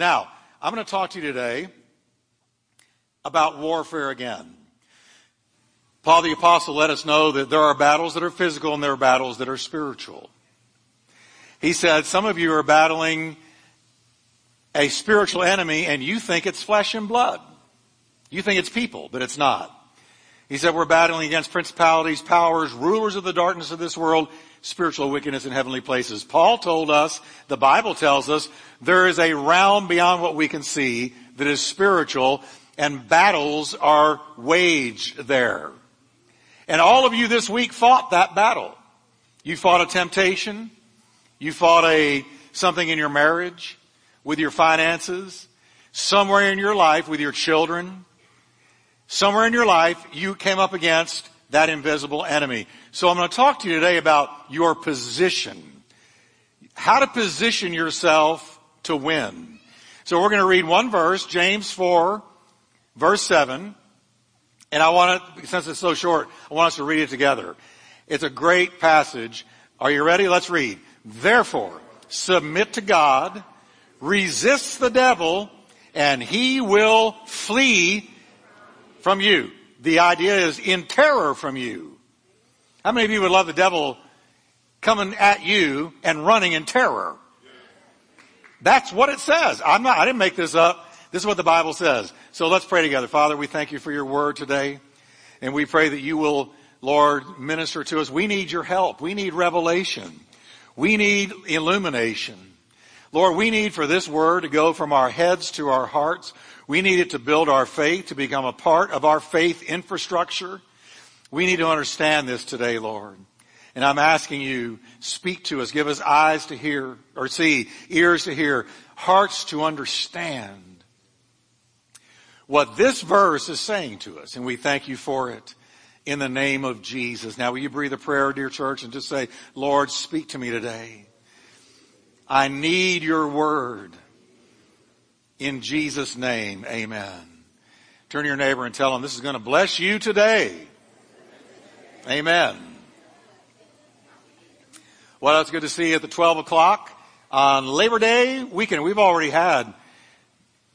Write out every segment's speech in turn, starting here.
Now, I'm going to talk to you today about warfare again. Paul the Apostle let us know that there are battles that are physical and there are battles that are spiritual. He said, some of you are battling a spiritual enemy and you think it's flesh and blood. You think it's people, but it's not. He said we're battling against principalities, powers, rulers of the darkness of this world, spiritual wickedness in heavenly places. Paul told us, the Bible tells us, there is a realm beyond what we can see that is spiritual and battles are waged there. And all of you this week fought that battle. You fought a temptation. You fought a, something in your marriage, with your finances, somewhere in your life with your children. Somewhere in your life, you came up against that invisible enemy. So I'm going to talk to you today about your position. How to position yourself to win. So we're going to read one verse, James 4, verse 7. And I want to, since it's so short, I want us to read it together. It's a great passage. Are you ready? Let's read. Therefore, submit to God, resist the devil, and he will flee from you. The idea is in terror from you. How many of you would love the devil coming at you and running in terror? That's what it says. I'm not, I didn't make this up. This is what the Bible says. So let's pray together. Father, we thank you for your word today. And we pray that you will, Lord, minister to us. We need your help. We need revelation. We need illumination. Lord, we need for this word to go from our heads to our hearts. We need it to build our faith, to become a part of our faith infrastructure. We need to understand this today, Lord. And I'm asking you, speak to us. Give us eyes to hear or see, ears to hear, hearts to understand what this verse is saying to us. And we thank you for it in the name of Jesus. Now will you breathe a prayer, dear church, and just say, Lord, speak to me today. I need your word. In Jesus' name, amen. Turn to your neighbor and tell him this is going to bless you today. Amen. Well, it's good to see you at the 12 o'clock on Labor Day weekend. We've already had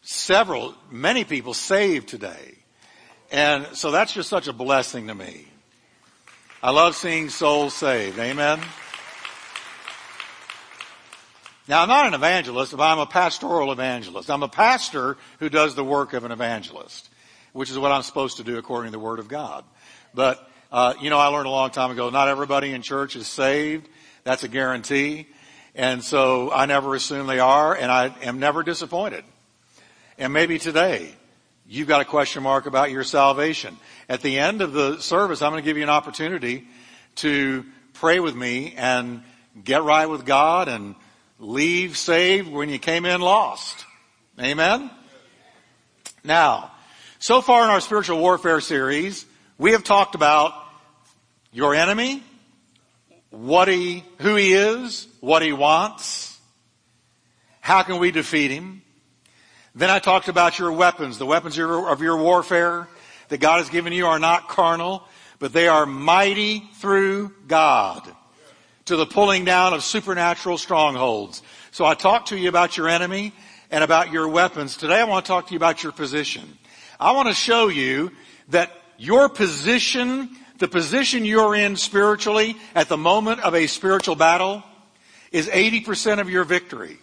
several, many people saved today. And so that's just such a blessing to me. I love seeing souls saved. Amen. Now, I'm not an evangelist, but I'm a pastoral evangelist. I'm a pastor who does the work of an evangelist, which is what I'm supposed to do according to the Word of God. But, uh, you know, I learned a long time ago, not everybody in church is saved. That's a guarantee. And so I never assume they are, and I am never disappointed. And maybe today, you've got a question mark about your salvation. At the end of the service, I'm going to give you an opportunity to pray with me and get right with God and leave saved when you came in lost. Amen? Now, so far in our spiritual warfare series, we have talked about your enemy, what he, who he is, what he wants, how can we defeat him. Then I talked about your weapons. The weapons of your, warfare that God has given you are not carnal, but they are mighty through God to the pulling down of supernatural strongholds. So I talked to you about your enemy and about your weapons. Today I want to talk to you about your position. I want to show you that your position, the position you're in spiritually at the moment of a spiritual battle is 80% of your victory.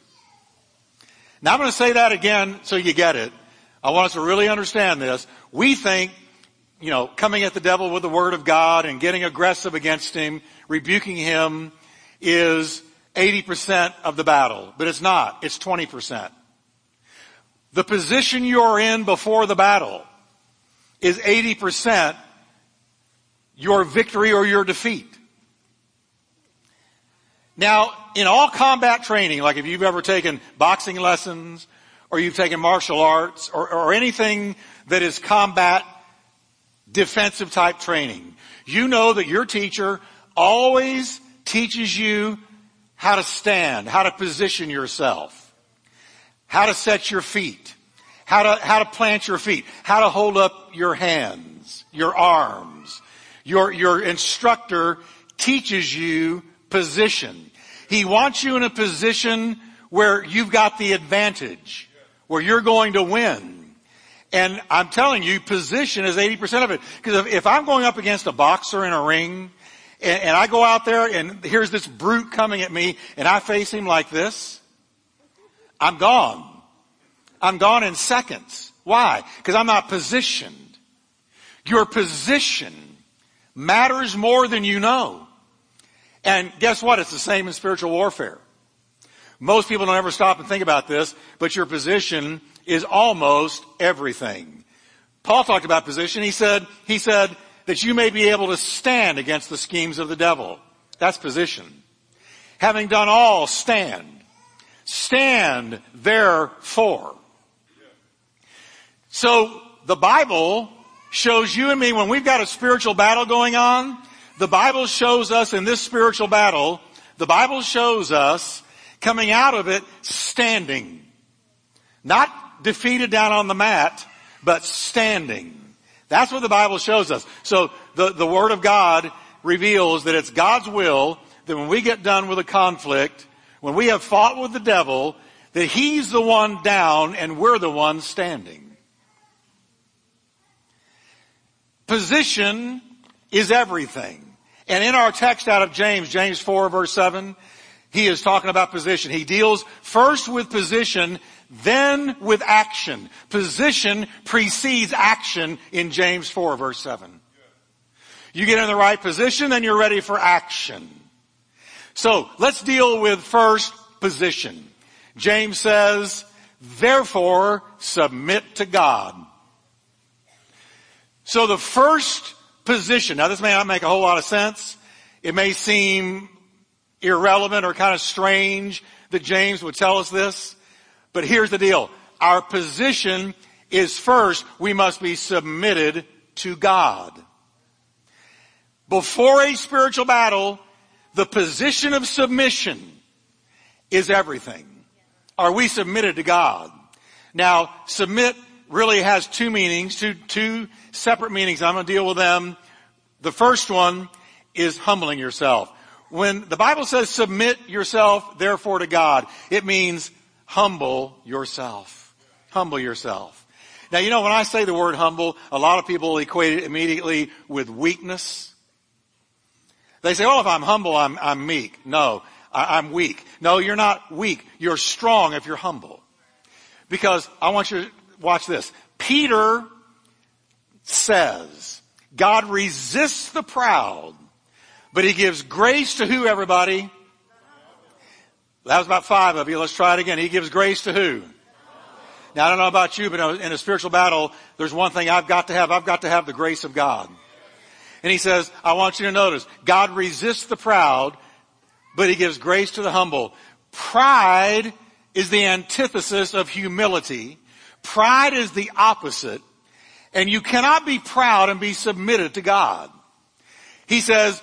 Now I'm going to say that again so you get it. I want us to really understand this. We think, you know, coming at the devil with the word of God and getting aggressive against him rebuking him is 80% of the battle, but it's not. It's 20%. The position you're in before the battle is 80% your victory or your defeat. Now, in all combat training, like if you've ever taken boxing lessons or you've taken martial arts or, or anything that is combat defensive type training, you know that your teacher always teaches you how to stand, how to position yourself, how to set your feet, how to, how to plant your feet, how to hold up your hands, your arms. Your, your instructor teaches you position. He wants you in a position where you've got the advantage, where you're going to win. And I'm telling you, position is 80% of it. Because if, if, I'm going up against a boxer in a ring, and, and I go out there and here's this brute coming at me, and I face him like this, I'm gone. I'm gone in seconds. Why? Because I'm not positioned. Your position matters more than you know. And guess what? It's the same in spiritual warfare. Most people don't ever stop and think about this, but your position is almost everything. Paul talked about position. He said, he said that you may be able to stand against the schemes of the devil. That's position. Having done all, stand. Stand therefore. So the Bible shows you and me when we've got a spiritual battle going on, the Bible shows us in this spiritual battle, the Bible shows us coming out of it standing. Not defeated down on the mat, but standing. That's what the Bible shows us. So the, the Word of God reveals that it's God's will that when we get done with a conflict, when we have fought with the devil, that He's the one down and we're the one standing. Position is everything. And in our text out of James, James 4 verse 7, he is talking about position. He deals first with position, then with action. Position precedes action in James 4 verse 7. You get in the right position, then you're ready for action. So let's deal with first position. James says, therefore submit to God. So the first position, now this may not make a whole lot of sense. It may seem irrelevant or kind of strange that James would tell us this. But here's the deal. Our position is first, we must be submitted to God. Before a spiritual battle, the position of submission is everything. Are we submitted to God? Now, submit really has two meanings, two, two separate meanings. I'm going to deal with them. The first one is humbling yourself. When the Bible says submit yourself therefore to God, it means humble yourself. Humble yourself. Now, you know, when I say the word humble, a lot of people equate it immediately with weakness. They say, oh, if I'm humble, I'm, I'm meek. No, I, I'm weak. No, you're not weak. You're strong if you're humble. Because I want you to watch this. Peter says, God resists the proud, but he gives grace to who, everybody? That was about five of you. Let's try it again. He gives grace to who? Now I don't know about you, but in a spiritual battle, there's one thing I've got to have. I've got to have the grace of God. And he says, I want you to notice, God resists the proud, but he gives grace to the humble. Pride is the antithesis of humility. Pride is the opposite. And you cannot be proud and be submitted to God. He says,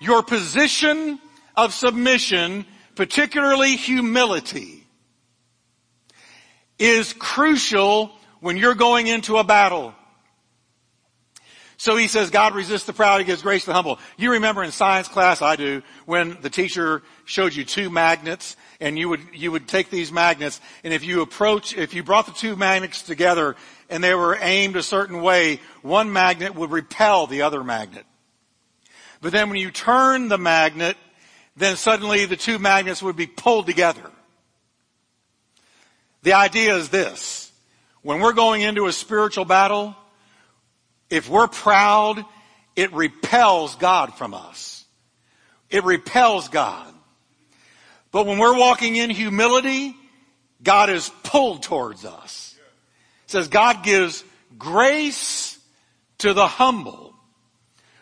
your position of submission, particularly humility, is crucial when you're going into a battle. So he says, God resists the proud, he gives grace to the humble. You remember in science class, I do, when the teacher showed you two magnets and you would, you would take these magnets and if you approach, if you brought the two magnets together and they were aimed a certain way, one magnet would repel the other magnet. But then when you turn the magnet, then suddenly the two magnets would be pulled together. The idea is this. When we're going into a spiritual battle, if we're proud, it repels God from us. It repels God. But when we're walking in humility, God is pulled towards us. It says God gives grace to the humble.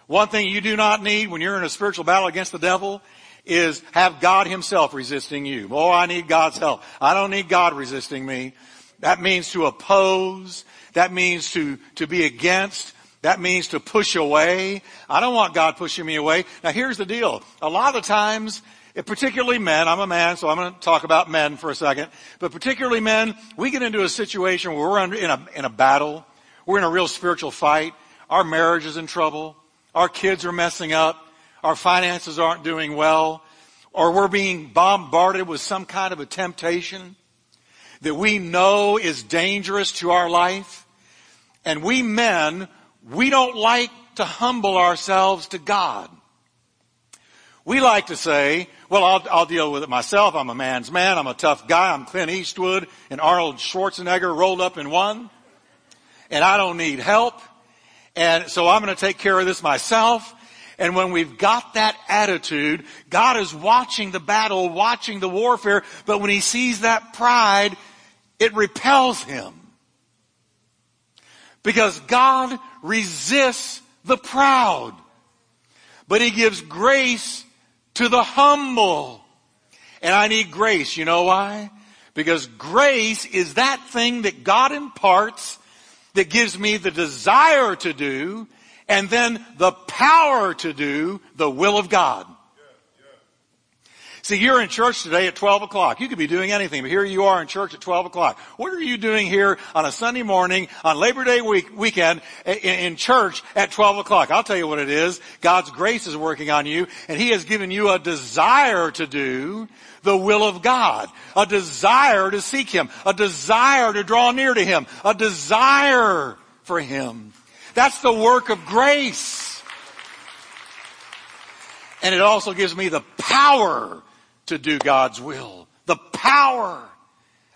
One thing you do not need when you're in a spiritual battle against the devil is have God himself resisting you. Oh, I need God's help. I don't need God resisting me. That means to oppose. That means to, to be against. That means to push away. I don't want God pushing me away. Now here's the deal. A lot of times particularly men, I'm a man, so I'm going to talk about men for a second, but particularly men, we get into a situation where we're under, in, a, in a battle, we're in a real spiritual fight, our marriage is in trouble, our kids are messing up, our finances aren't doing well, or we're being bombarded with some kind of a temptation. that we know is dangerous to our life. And we men, we don't like to humble ourselves to God. We like to say, well, I'll, I'll, deal with it myself. I'm a man's man. I'm a tough guy. I'm Clint Eastwood and Arnold Schwarzenegger rolled up in one. And I don't need help. And so I'm going to take care of this myself. And when we've got that attitude, God is watching the battle, watching the warfare, but when he sees that pride, it repels him. Because God resists the proud, but he gives grace to the humble. And I need grace. You know why? Because grace is that thing that God imparts that gives me the desire to do and then the power to do the will of God. See, you're in church today at 12 o'clock. You could be doing anything, but here you are in church at 12 o'clock. What are you doing here on a Sunday morning, on Labor Day week, weekend, in, in church at 12 o'clock? I'll tell you what it is. God's grace is working on you, and He has given you a desire to do the will of God. A desire to seek Him. A desire to draw near to Him. A desire for Him. That's the work of grace. And it also gives me the power to do God's will. The power.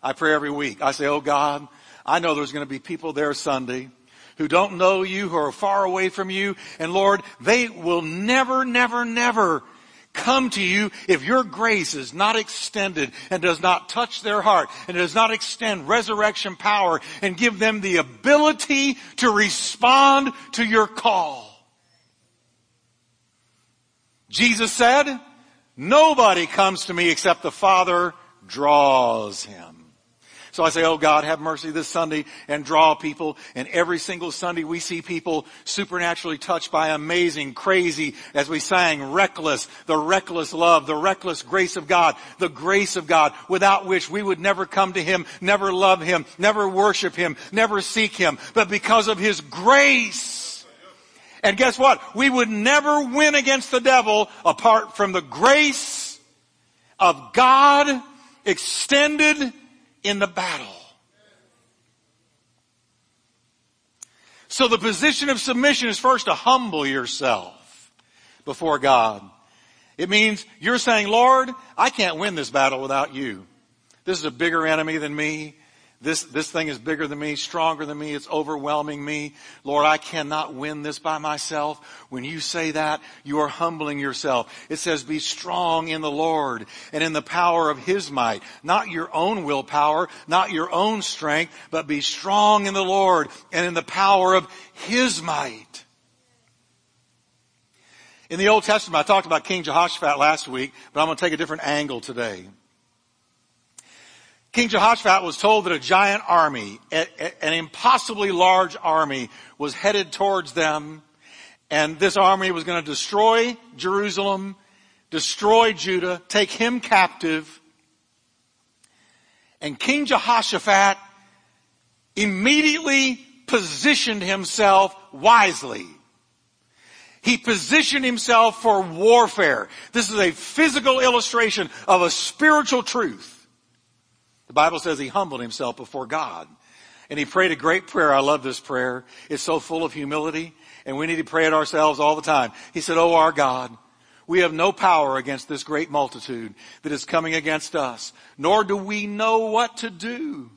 I pray every week. I say, Oh God, I know there's going to be people there Sunday who don't know you, who are far away from you. And Lord, they will never, never, never come to you if your grace is not extended and does not touch their heart and does not extend resurrection power and give them the ability to respond to your call. Jesus said, Nobody comes to me except the Father draws him. So I say, oh God, have mercy this Sunday and draw people. And every single Sunday we see people supernaturally touched by amazing, crazy, as we sang, reckless, the reckless love, the reckless grace of God, the grace of God, without which we would never come to Him, never love Him, never worship Him, never seek Him. But because of His grace, and guess what? We would never win against the devil apart from the grace of God extended in the battle. So the position of submission is first to humble yourself before God. It means you're saying, Lord, I can't win this battle without you. This is a bigger enemy than me. This, this thing is bigger than me, stronger than me, it's overwhelming me. Lord, I cannot win this by myself. When you say that, you are humbling yourself. It says, be strong in the Lord and in the power of His might. Not your own willpower, not your own strength, but be strong in the Lord and in the power of His might. In the Old Testament, I talked about King Jehoshaphat last week, but I'm going to take a different angle today. King Jehoshaphat was told that a giant army, an impossibly large army, was headed towards them, and this army was going to destroy Jerusalem, destroy Judah, take him captive. And King Jehoshaphat immediately positioned himself wisely. He positioned himself for warfare. This is a physical illustration of a spiritual truth. The Bible says he humbled himself before God. And he prayed a great prayer. I love this prayer. It's so full of humility, and we need to pray it ourselves all the time. He said, Oh, our God, we have no power against this great multitude that is coming against us, nor do we know what to do.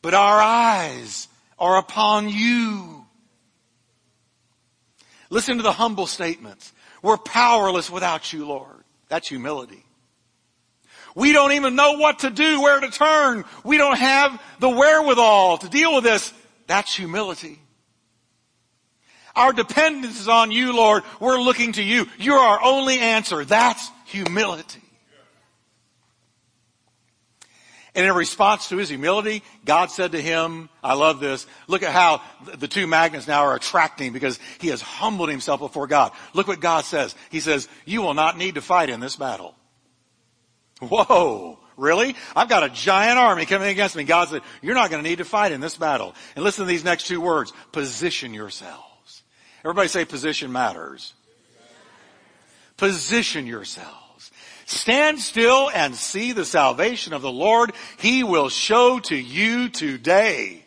But our eyes are upon you. Listen to the humble statements. We're powerless without you, Lord. That's humility. We don't even know what to do, where to turn. We don't have the wherewithal to deal with this. That's humility. Our dependence is on you, Lord. We're looking to you. You're our only answer. That's humility. And in response to his humility, God said to him, I love this, look at how the two magnets now are attracting because he has humbled himself before God. Look what God says. He says, you will not need to fight in this battle. Whoa, really? I've got a giant army coming against me. God said, you're not going to need to fight in this battle. And listen to these next two words. Position yourselves. Everybody say position matters. Position yourselves. Stand still and see the salvation of the Lord. He will show to you today.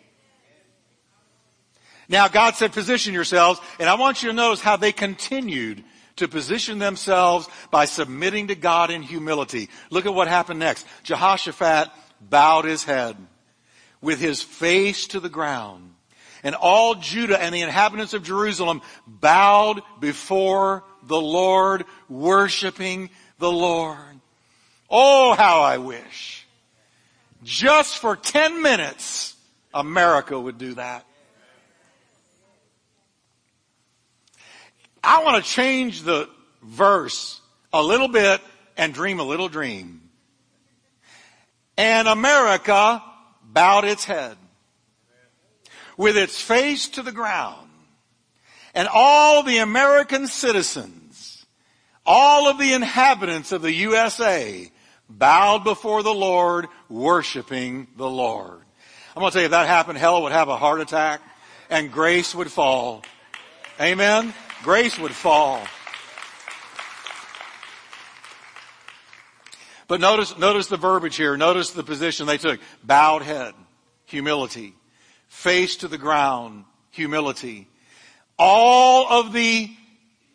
Now God said position yourselves, and I want you to notice how they continued to position themselves by submitting to God in humility. Look at what happened next. Jehoshaphat bowed his head with his face to the ground. And all Judah and the inhabitants of Jerusalem bowed before the Lord, worshiping the Lord. Oh, how I wish. Just for 10 minutes, America would do that. I want to change the verse a little bit and dream a little dream. And America bowed its head with its face to the ground. And all the American citizens, all of the inhabitants of the USA bowed before the Lord, worshiping the Lord. I'm going to tell you, if that happened, hell would have a heart attack and grace would fall. Amen? Grace would fall. But notice, notice the verbiage here. Notice the position they took. Bowed head, humility. Face to the ground, humility. All of the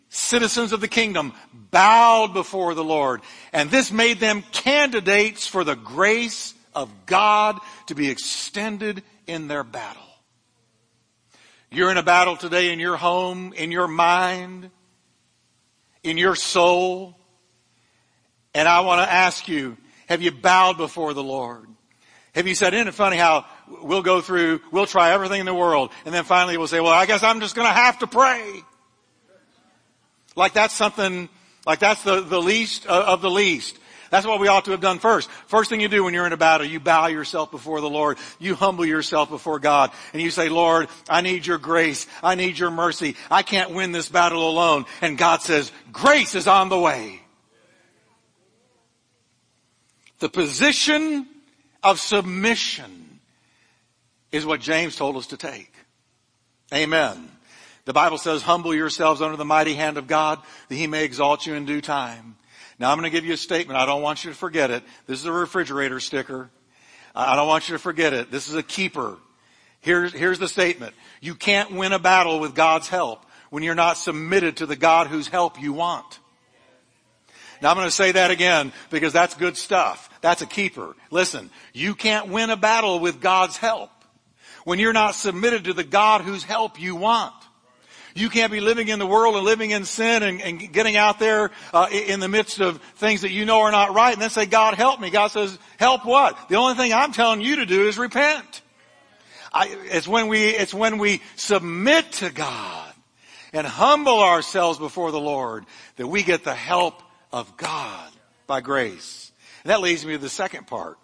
citizens of the kingdom bowed before the Lord. And this made them candidates for the grace of God to be extended in their battle. You're in a battle today in your home, in your mind, in your soul. And I want to ask you, have you bowed before the Lord? Have you said, isn't it funny how we'll go through, we'll try everything in the world, and then finally we'll say, well, I guess I'm just gonna have to pray. Like that's something, like that's the, the least of the least. That's what we ought to have done first. First thing you do when you're in a battle, you bow yourself before the Lord. You humble yourself before God. And you say, Lord, I need your grace. I need your mercy. I can't win this battle alone. And God says, grace is on the way. The position of submission is what James told us to take. Amen. The Bible says, humble yourselves under the mighty hand of God that he may exalt you in due time. Now I'm going to give you a statement. I don't want you to forget it. This is a refrigerator sticker. I don't want you to forget it. This is a keeper. Here's, here's the statement. You can't win a battle with God's help when you're not submitted to the God whose help you want. Now I'm going to say that again because that's good stuff. That's a keeper. Listen, you can't win a battle with God's help when you're not submitted to the God whose help you want. You can't be living in the world and living in sin and, and getting out there uh, in the midst of things that you know are not right and then say, God help me. God says, help what? The only thing I'm telling you to do is repent. I, it's when we, it's when we submit to God and humble ourselves before the Lord that we get the help of God by grace. And that leads me to the second part.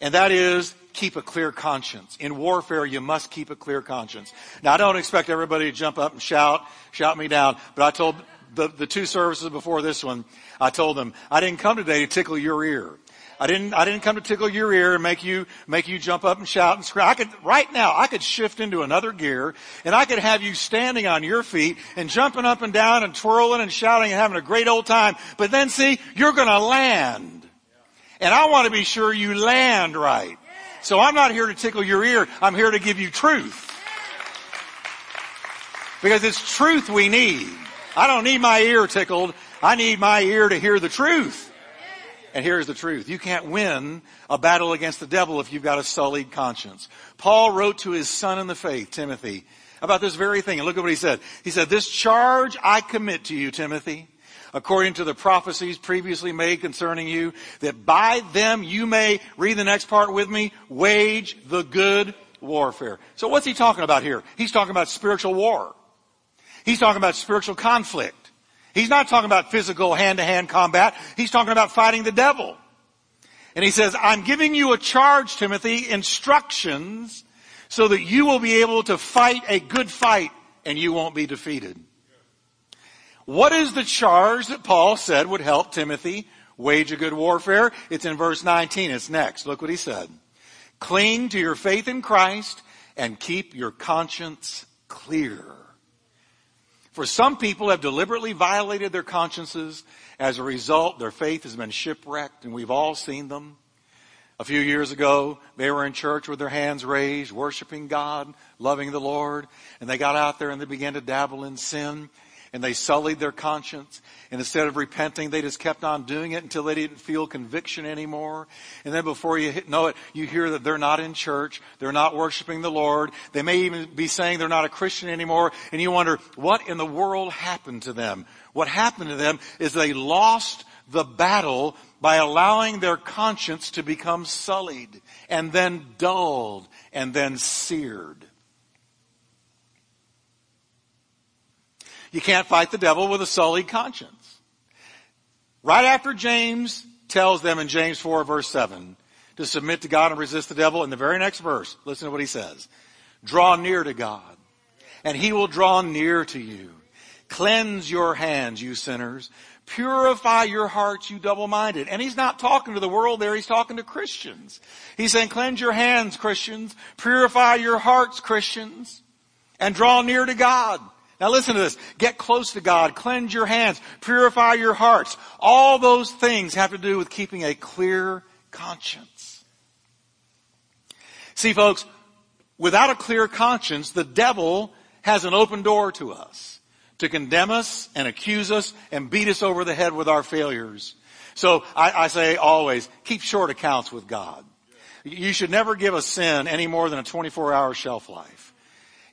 And that is keep a clear conscience. In warfare, you must keep a clear conscience. Now, I don't expect everybody to jump up and shout, shout me down, but I told the, the two services before this one, I told them, I didn't come today to tickle your ear. I didn't, I didn't come to tickle your ear and make you, make you jump up and shout and scream. I could, right now, I could shift into another gear and I could have you standing on your feet and jumping up and down and twirling and shouting and having a great old time. But then see, you're gonna land. And I want to be sure you land right. So I'm not here to tickle your ear. I'm here to give you truth. Because it's truth we need. I don't need my ear tickled. I need my ear to hear the truth. And here's the truth. You can't win a battle against the devil if you've got a sullied conscience. Paul wrote to his son in the faith, Timothy, about this very thing. And look at what he said. He said, this charge I commit to you, Timothy, according to the prophecies previously made concerning you, that by them you may, read the next part with me, wage the good warfare. So what's he talking about here? He's talking about spiritual war. He's talking about spiritual conflict. He's not talking about physical hand-to-hand combat. He's talking about fighting the devil. And he says, I'm giving you a charge, Timothy, instructions so that you will be able to fight a good fight and you won't be defeated. What is the charge that Paul said would help Timothy wage a good warfare? It's in verse 19. It's next. Look what he said. Cling to your faith in Christ and keep your conscience clear. For some people have deliberately violated their consciences. As a result, their faith has been shipwrecked, and we've all seen them. A few years ago, they were in church with their hands raised, worshiping God, loving the Lord, and they got out there and they began to dabble in sin and they sullied their conscience. And instead of repenting, they just kept on doing it until they didn't feel conviction anymore. And then before you know it, you hear that they're not in church. They're not worshiping the Lord. They may even be saying they're not a Christian anymore. And you wonder, what in the world happened to them? What happened to them is they lost the battle by allowing their conscience to become sullied and then dulled and then seared. You can't fight the devil with a sullied conscience. Right after James tells them in James 4 verse 7 to submit to God and resist the devil, in the very next verse, listen to what he says. Draw near to God and he will draw near to you. Cleanse your hands, you sinners. Purify your hearts, you double-minded. And he's not talking to the world there, he's talking to Christians. He's saying, cleanse your hands, Christians. Purify your hearts, Christians. And draw near to God. Now listen to this. Get close to God. Cleanse your hands. Purify your hearts. All those things have to do with keeping a clear conscience. See folks, without a clear conscience, the devil has an open door to us to condemn us and accuse us and beat us over the head with our failures. So I, I say always, keep short accounts with God. You should never give a sin any more than a 24 hour shelf life.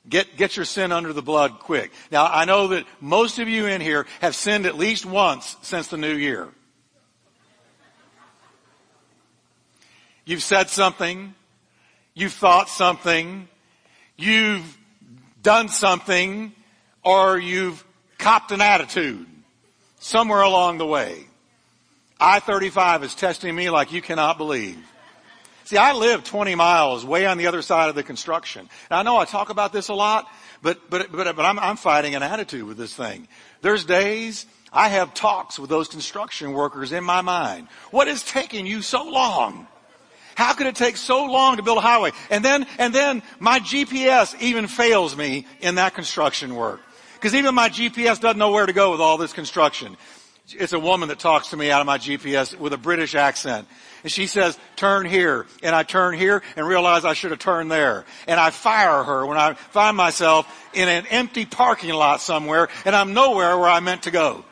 Get, get your sin under the blood quick. Now I know that most of you in here have sinned at least once since the new year. You've said something. You've thought something. You've done something or you've copped an attitude somewhere along the way. I-35 is testing me like you cannot believe. See, I live 20 miles way on the other side of the construction. And I know I talk about this a lot, but, but, but, but I'm, I'm fighting an attitude with this thing. There's days I have talks with those construction workers in my mind. What is taking you so long? How could it take so long to build a highway? And then, and then my GPS even fails me in that construction work. Because even my GPS doesn't know where to go with all this construction. It's a woman that talks to me out of my GPS with a British accent. And she says, turn here. And I turn here and realize I should have turned there. And I fire her when I find myself in an empty parking lot somewhere and I'm nowhere where I meant to go.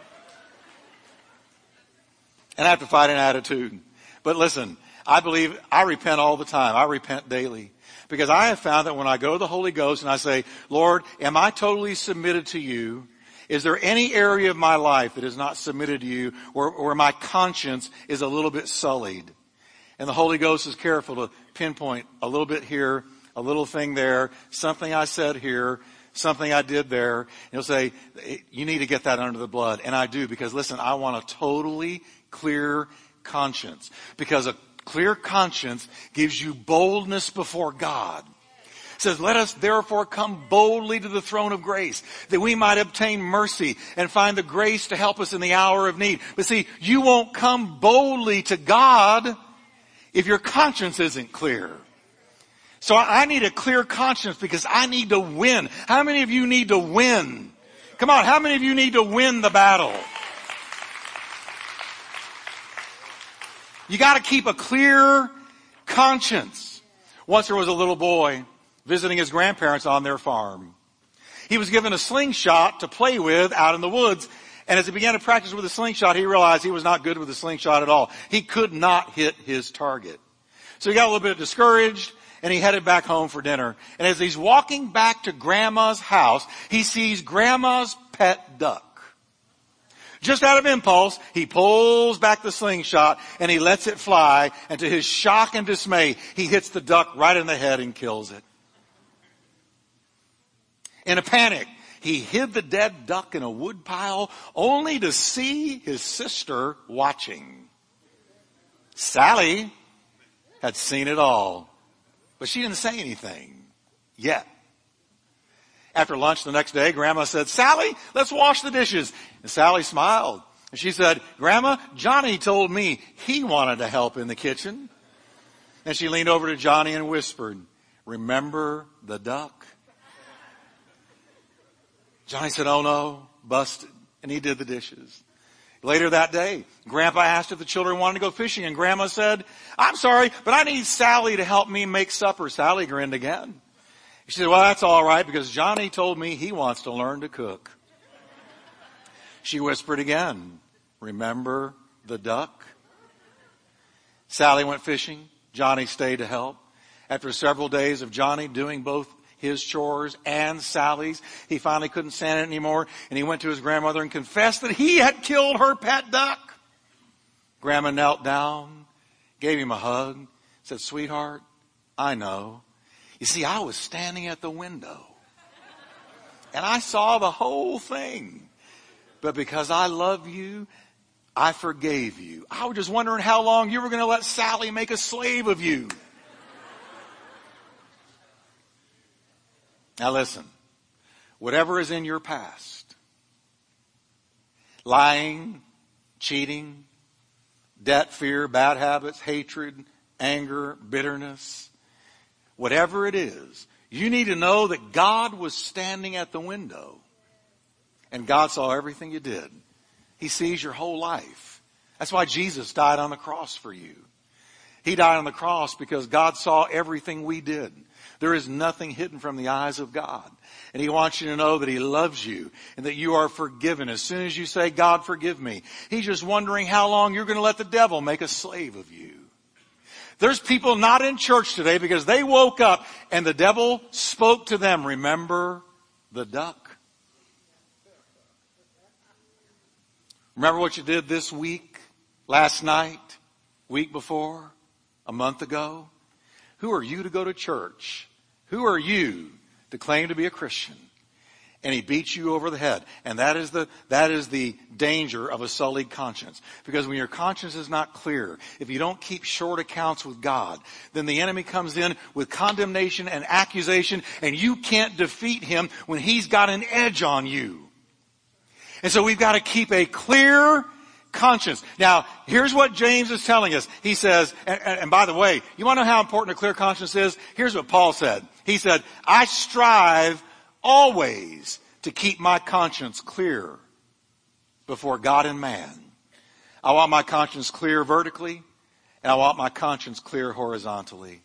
And I have to fight an attitude. But listen, I believe I repent all the time. I repent daily. Because I have found that when I go to the Holy Ghost and I say, Lord, am I totally submitted to you? Is there any area of my life that is not submitted to you or where my conscience is a little bit sullied? And the Holy Ghost is careful to pinpoint a little bit here, a little thing there, something I said here, something I did there. And he'll say, you need to get that under the blood. And I do because listen, I want a totally clear conscience. Because a clear conscience gives you boldness before God. It says, let us therefore come boldly to the throne of grace that we might obtain mercy and find the grace to help us in the hour of need. But see, you won't come boldly to God if your conscience isn't clear. So I need a clear conscience because I need to win. How many of you need to win? Come on, how many of you need to win the battle? You gotta keep a clear conscience. Once there was a little boy visiting his grandparents on their farm. He was given a slingshot to play with out in the woods. And as he began to practice with a slingshot, he realized he was not good with a slingshot at all. He could not hit his target. So he got a little bit discouraged and he headed back home for dinner. And as he's walking back to grandma's house, he sees grandma's pet duck. Just out of impulse, he pulls back the slingshot and he lets it fly. And to his shock and dismay, he hits the duck right in the head and kills it. In a panic, he hid the dead duck in a woodpile only to see his sister watching. Sally had seen it all, but she didn't say anything yet. After lunch the next day, Grandma said, Sally, let's wash the dishes. And Sally smiled. And she said, Grandma, Johnny told me he wanted to help in the kitchen. And she leaned over to Johnny and whispered, remember the duck? Johnny said, oh no, busted. And he did the dishes. Later that day, Grandpa asked if the children wanted to go fishing and Grandma said, I'm sorry, but I need Sally to help me make supper. Sally grinned again. She said, well, that's all right because Johnny told me he wants to learn to cook. She whispered again, remember the duck? Sally went fishing. Johnny stayed to help. After several days of Johnny doing both his chores and Sally's. He finally couldn't stand it anymore and he went to his grandmother and confessed that he had killed her pet duck. Grandma knelt down, gave him a hug, said, sweetheart, I know. You see, I was standing at the window and I saw the whole thing. But because I love you, I forgave you. I was just wondering how long you were going to let Sally make a slave of you. Now listen, whatever is in your past, lying, cheating, debt, fear, bad habits, hatred, anger, bitterness, whatever it is, you need to know that God was standing at the window and God saw everything you did. He sees your whole life. That's why Jesus died on the cross for you. He died on the cross because God saw everything we did. There is nothing hidden from the eyes of God. And He wants you to know that He loves you and that you are forgiven. As soon as you say, God forgive me, He's just wondering how long you're going to let the devil make a slave of you. There's people not in church today because they woke up and the devil spoke to them. Remember the duck? Remember what you did this week, last night, week before, a month ago? Who are you to go to church who are you to claim to be a Christian? And he beats you over the head. And that is the, that is the danger of a sullied conscience. Because when your conscience is not clear, if you don't keep short accounts with God, then the enemy comes in with condemnation and accusation and you can't defeat him when he's got an edge on you. And so we've got to keep a clear conscience. Now, here's what James is telling us. He says, and, and, by the way, you want to know how important a clear conscience is? Here's what Paul said. He said, I strive always to keep my conscience clear before God and man. I want my conscience clear vertically, and I want my conscience clear horizontally.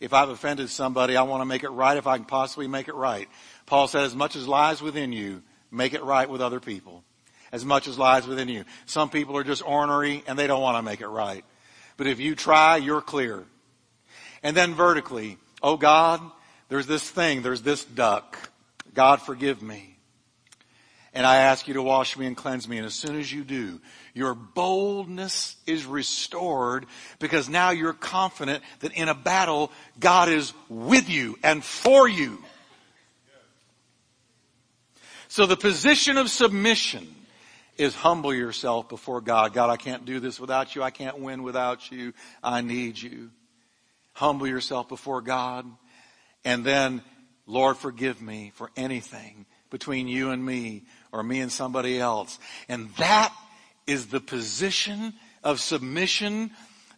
If I've offended somebody, I want to make it right if I can possibly make it right. Paul said, as much as lies within you, make it right with other people as much as lies within you. Some people are just ornery and they don't want to make it right. But if you try, you're clear. And then vertically, oh God, there's this thing, there's this duck. God forgive me. And I ask you to wash me and cleanse me. And as soon as you do, your boldness is restored because now you're confident that in a battle, God is with you and for you. So the position of submission is humble yourself before God. God, I can't do this without you. I can't win without you. I need you. Humble yourself before God. And then, Lord, forgive me for anything between you and me or me and somebody else. And that is the position of submission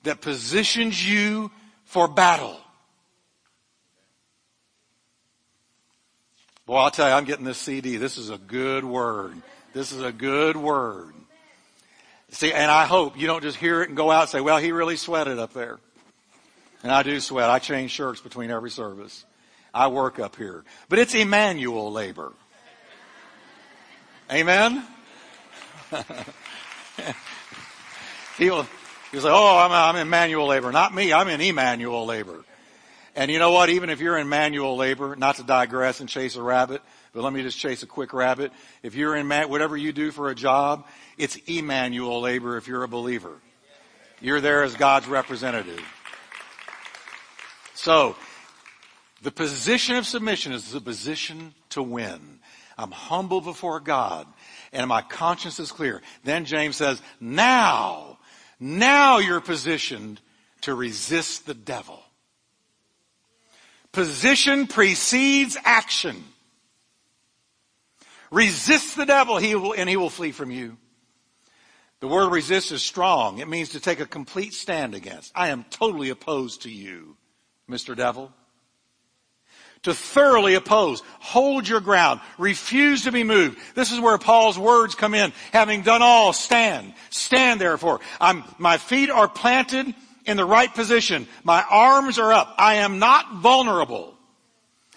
that positions you for battle. Boy, I'll tell you, I'm getting this CD. This is a good word. This is a good word. See, and I hope you don't just hear it and go out and say, well, he really sweated up there. And I do sweat. I change shirts between every service. I work up here. But it's Emmanuel labor. Amen? he'll, he'll say, oh, I'm, I'm in manual labor. Not me. I'm in Emmanuel labor. And you know what? Even if you're in manual labor, not to digress and chase a rabbit, but let me just chase a quick rabbit. If you're in whatever you do for a job, it's Emmanuel labor if you're a believer. You're there as God's representative. So, the position of submission is the position to win. I'm humble before God and my conscience is clear. Then James says, now, now you're positioned to resist the devil. Position precedes action. Resist the devil he will, and he will flee from you. The word resist is strong. It means to take a complete stand against. I am totally opposed to you, Mr. Devil. to thoroughly oppose. Hold your ground. Refuse to be moved. This is where Paul's words come in. Having done all, stand. Stand therefore. I'm, my feet are planted in the right position. My arms are up. I am not vulnerable.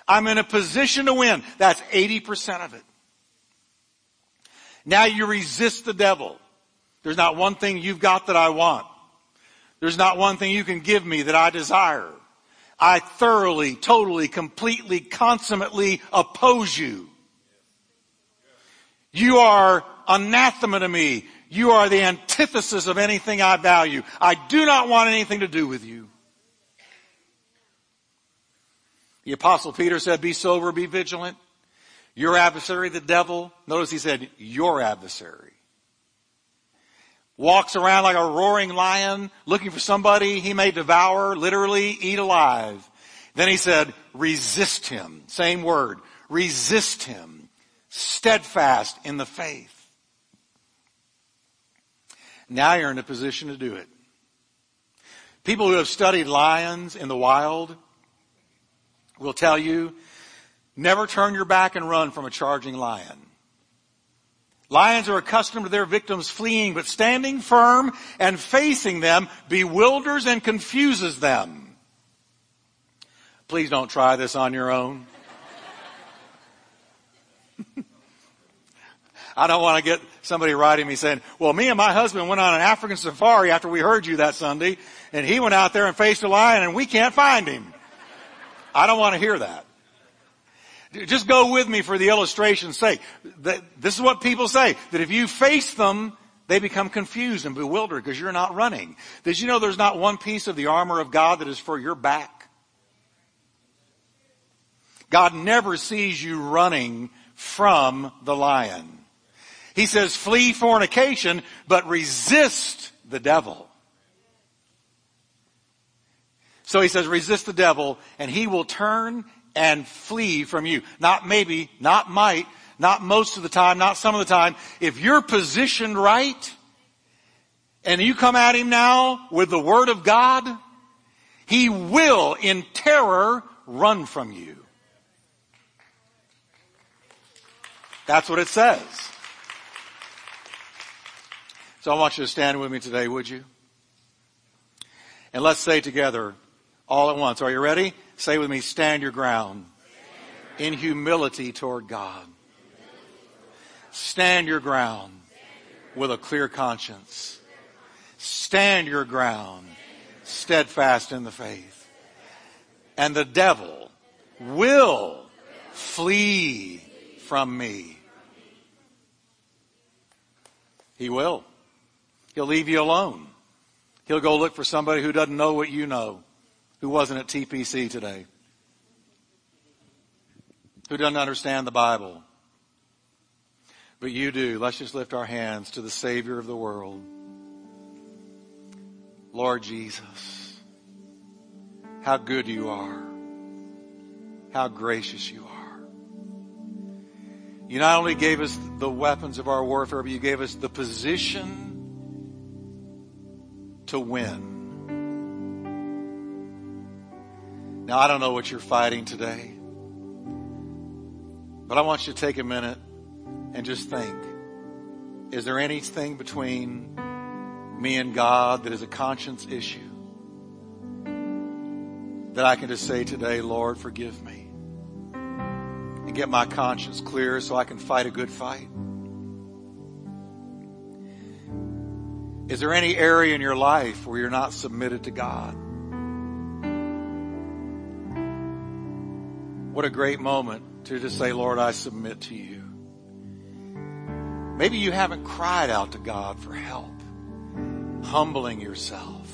I'm in a position to win. That's 80% of it. Now you resist the devil. There's not one thing you've got that I want. There's not one thing you can give me that I desire. I thoroughly, totally, completely, consummately oppose you. You are anathema to me. You are the antithesis of anything I value. I do not want anything to do with you. The apostle Peter said, be sober, be vigilant. Your adversary, the devil, notice he said, your adversary. Walks around like a roaring lion looking for somebody he may devour, literally eat alive. Then he said, resist him. Same word. Resist him. Steadfast in the faith. Now you're in a position to do it. People who have studied lions in the wild will tell you Never turn your back and run from a charging lion. Lions are accustomed to their victims fleeing, but standing firm and facing them bewilders and confuses them. Please don't try this on your own. I don't want to get somebody writing me saying, well, me and my husband went on an African safari after we heard you that Sunday, and he went out there and faced a lion and we can't find him. I don't want to hear that. Just go with me for the illustration's sake. This is what people say, that if you face them, they become confused and bewildered because you're not running. Did you know there's not one piece of the armor of God that is for your back? God never sees you running from the lion. He says flee fornication, but resist the devil. So he says resist the devil and he will turn and flee from you. Not maybe, not might, not most of the time, not some of the time. If you're positioned right, and you come at him now with the word of God, he will in terror run from you. That's what it says. So I want you to stand with me today, would you? And let's say together, all at once. Are you ready? Say with me, stand your ground in humility toward God. Stand your ground with a clear conscience. Stand your ground steadfast in the faith. And the devil will flee from me. He will. He'll leave you alone. He'll go look for somebody who doesn't know what you know who wasn't at TPC today, who doesn't understand the Bible. But you do. Let's just lift our hands to the Savior of the world. Lord Jesus, how good you are. How gracious you are. You not only gave us the weapons of our warfare, but you gave us the position to win. Now, I don't know what you're fighting today, but I want you to take a minute and just think is there anything between me and God that is a conscience issue? That I can just say today, Lord, forgive me. And get my conscience clear so I can fight a good fight. Is there any area in your life where you're not submitted to God? What a great moment to just say, Lord, I submit to you. Maybe you haven't cried out to God for help, humbling yourself,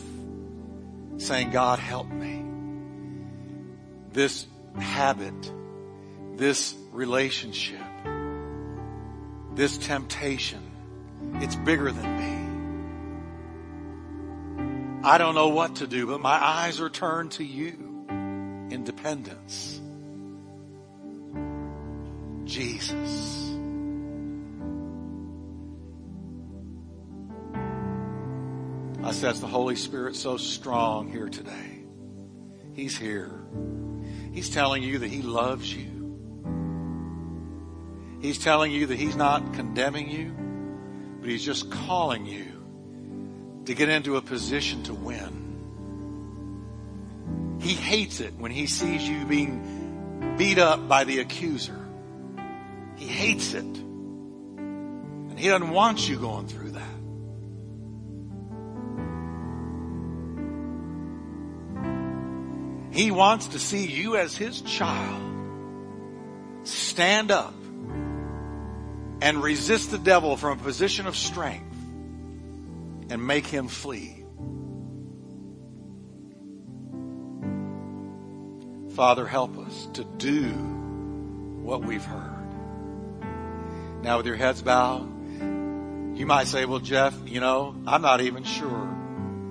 saying, God, help me. This habit, this relationship, this temptation, it's bigger than me. I don't know what to do, but my eyes are turned to you in dependence. Jesus. I sense the Holy Spirit so strong here today. He's here. He's telling you that He loves you. He's telling you that He's not condemning you, but He's just calling you to get into a position to win. He hates it when He sees you being beat up by the accuser. He hates it. And He doesn't want you going through that. He wants to see you as His child stand up and resist the devil from a position of strength and make him flee. Father, help us to do what we've heard. Now, with your heads bowed, you might say, Well, Jeff, you know, I'm not even sure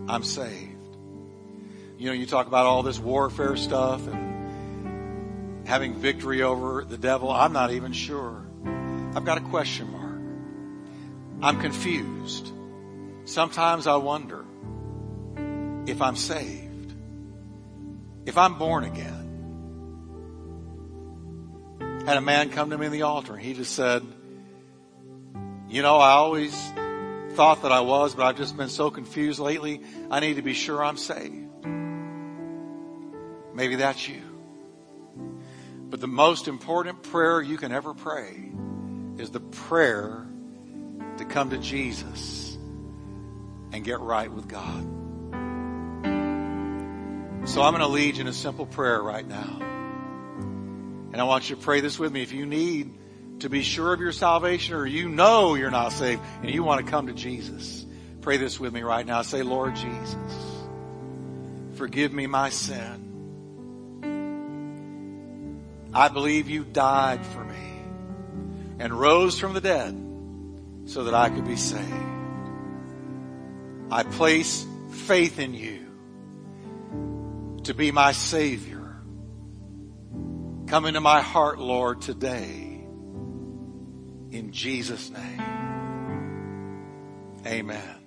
I'm saved. You know, you talk about all this warfare stuff and having victory over the devil. I'm not even sure. I've got a question mark. I'm confused. Sometimes I wonder if I'm saved, if I'm born again. Had a man come to me in the altar and he just said, You know, I always thought that I was, but I've just been so confused lately. I need to be sure I'm saved. Maybe that's you. But the most important prayer you can ever pray is the prayer to come to Jesus and get right with God. So I'm going to lead you in a simple prayer right now. And I want you to pray this with me. If you need to be sure of your salvation or you know you're not saved and you want to come to Jesus, pray this with me right now. Say, Lord Jesus, forgive me my sin. I believe you died for me and rose from the dead so that I could be saved. I place faith in you to be my Savior. Come into my heart, Lord, today. In Jesus' name. Amen.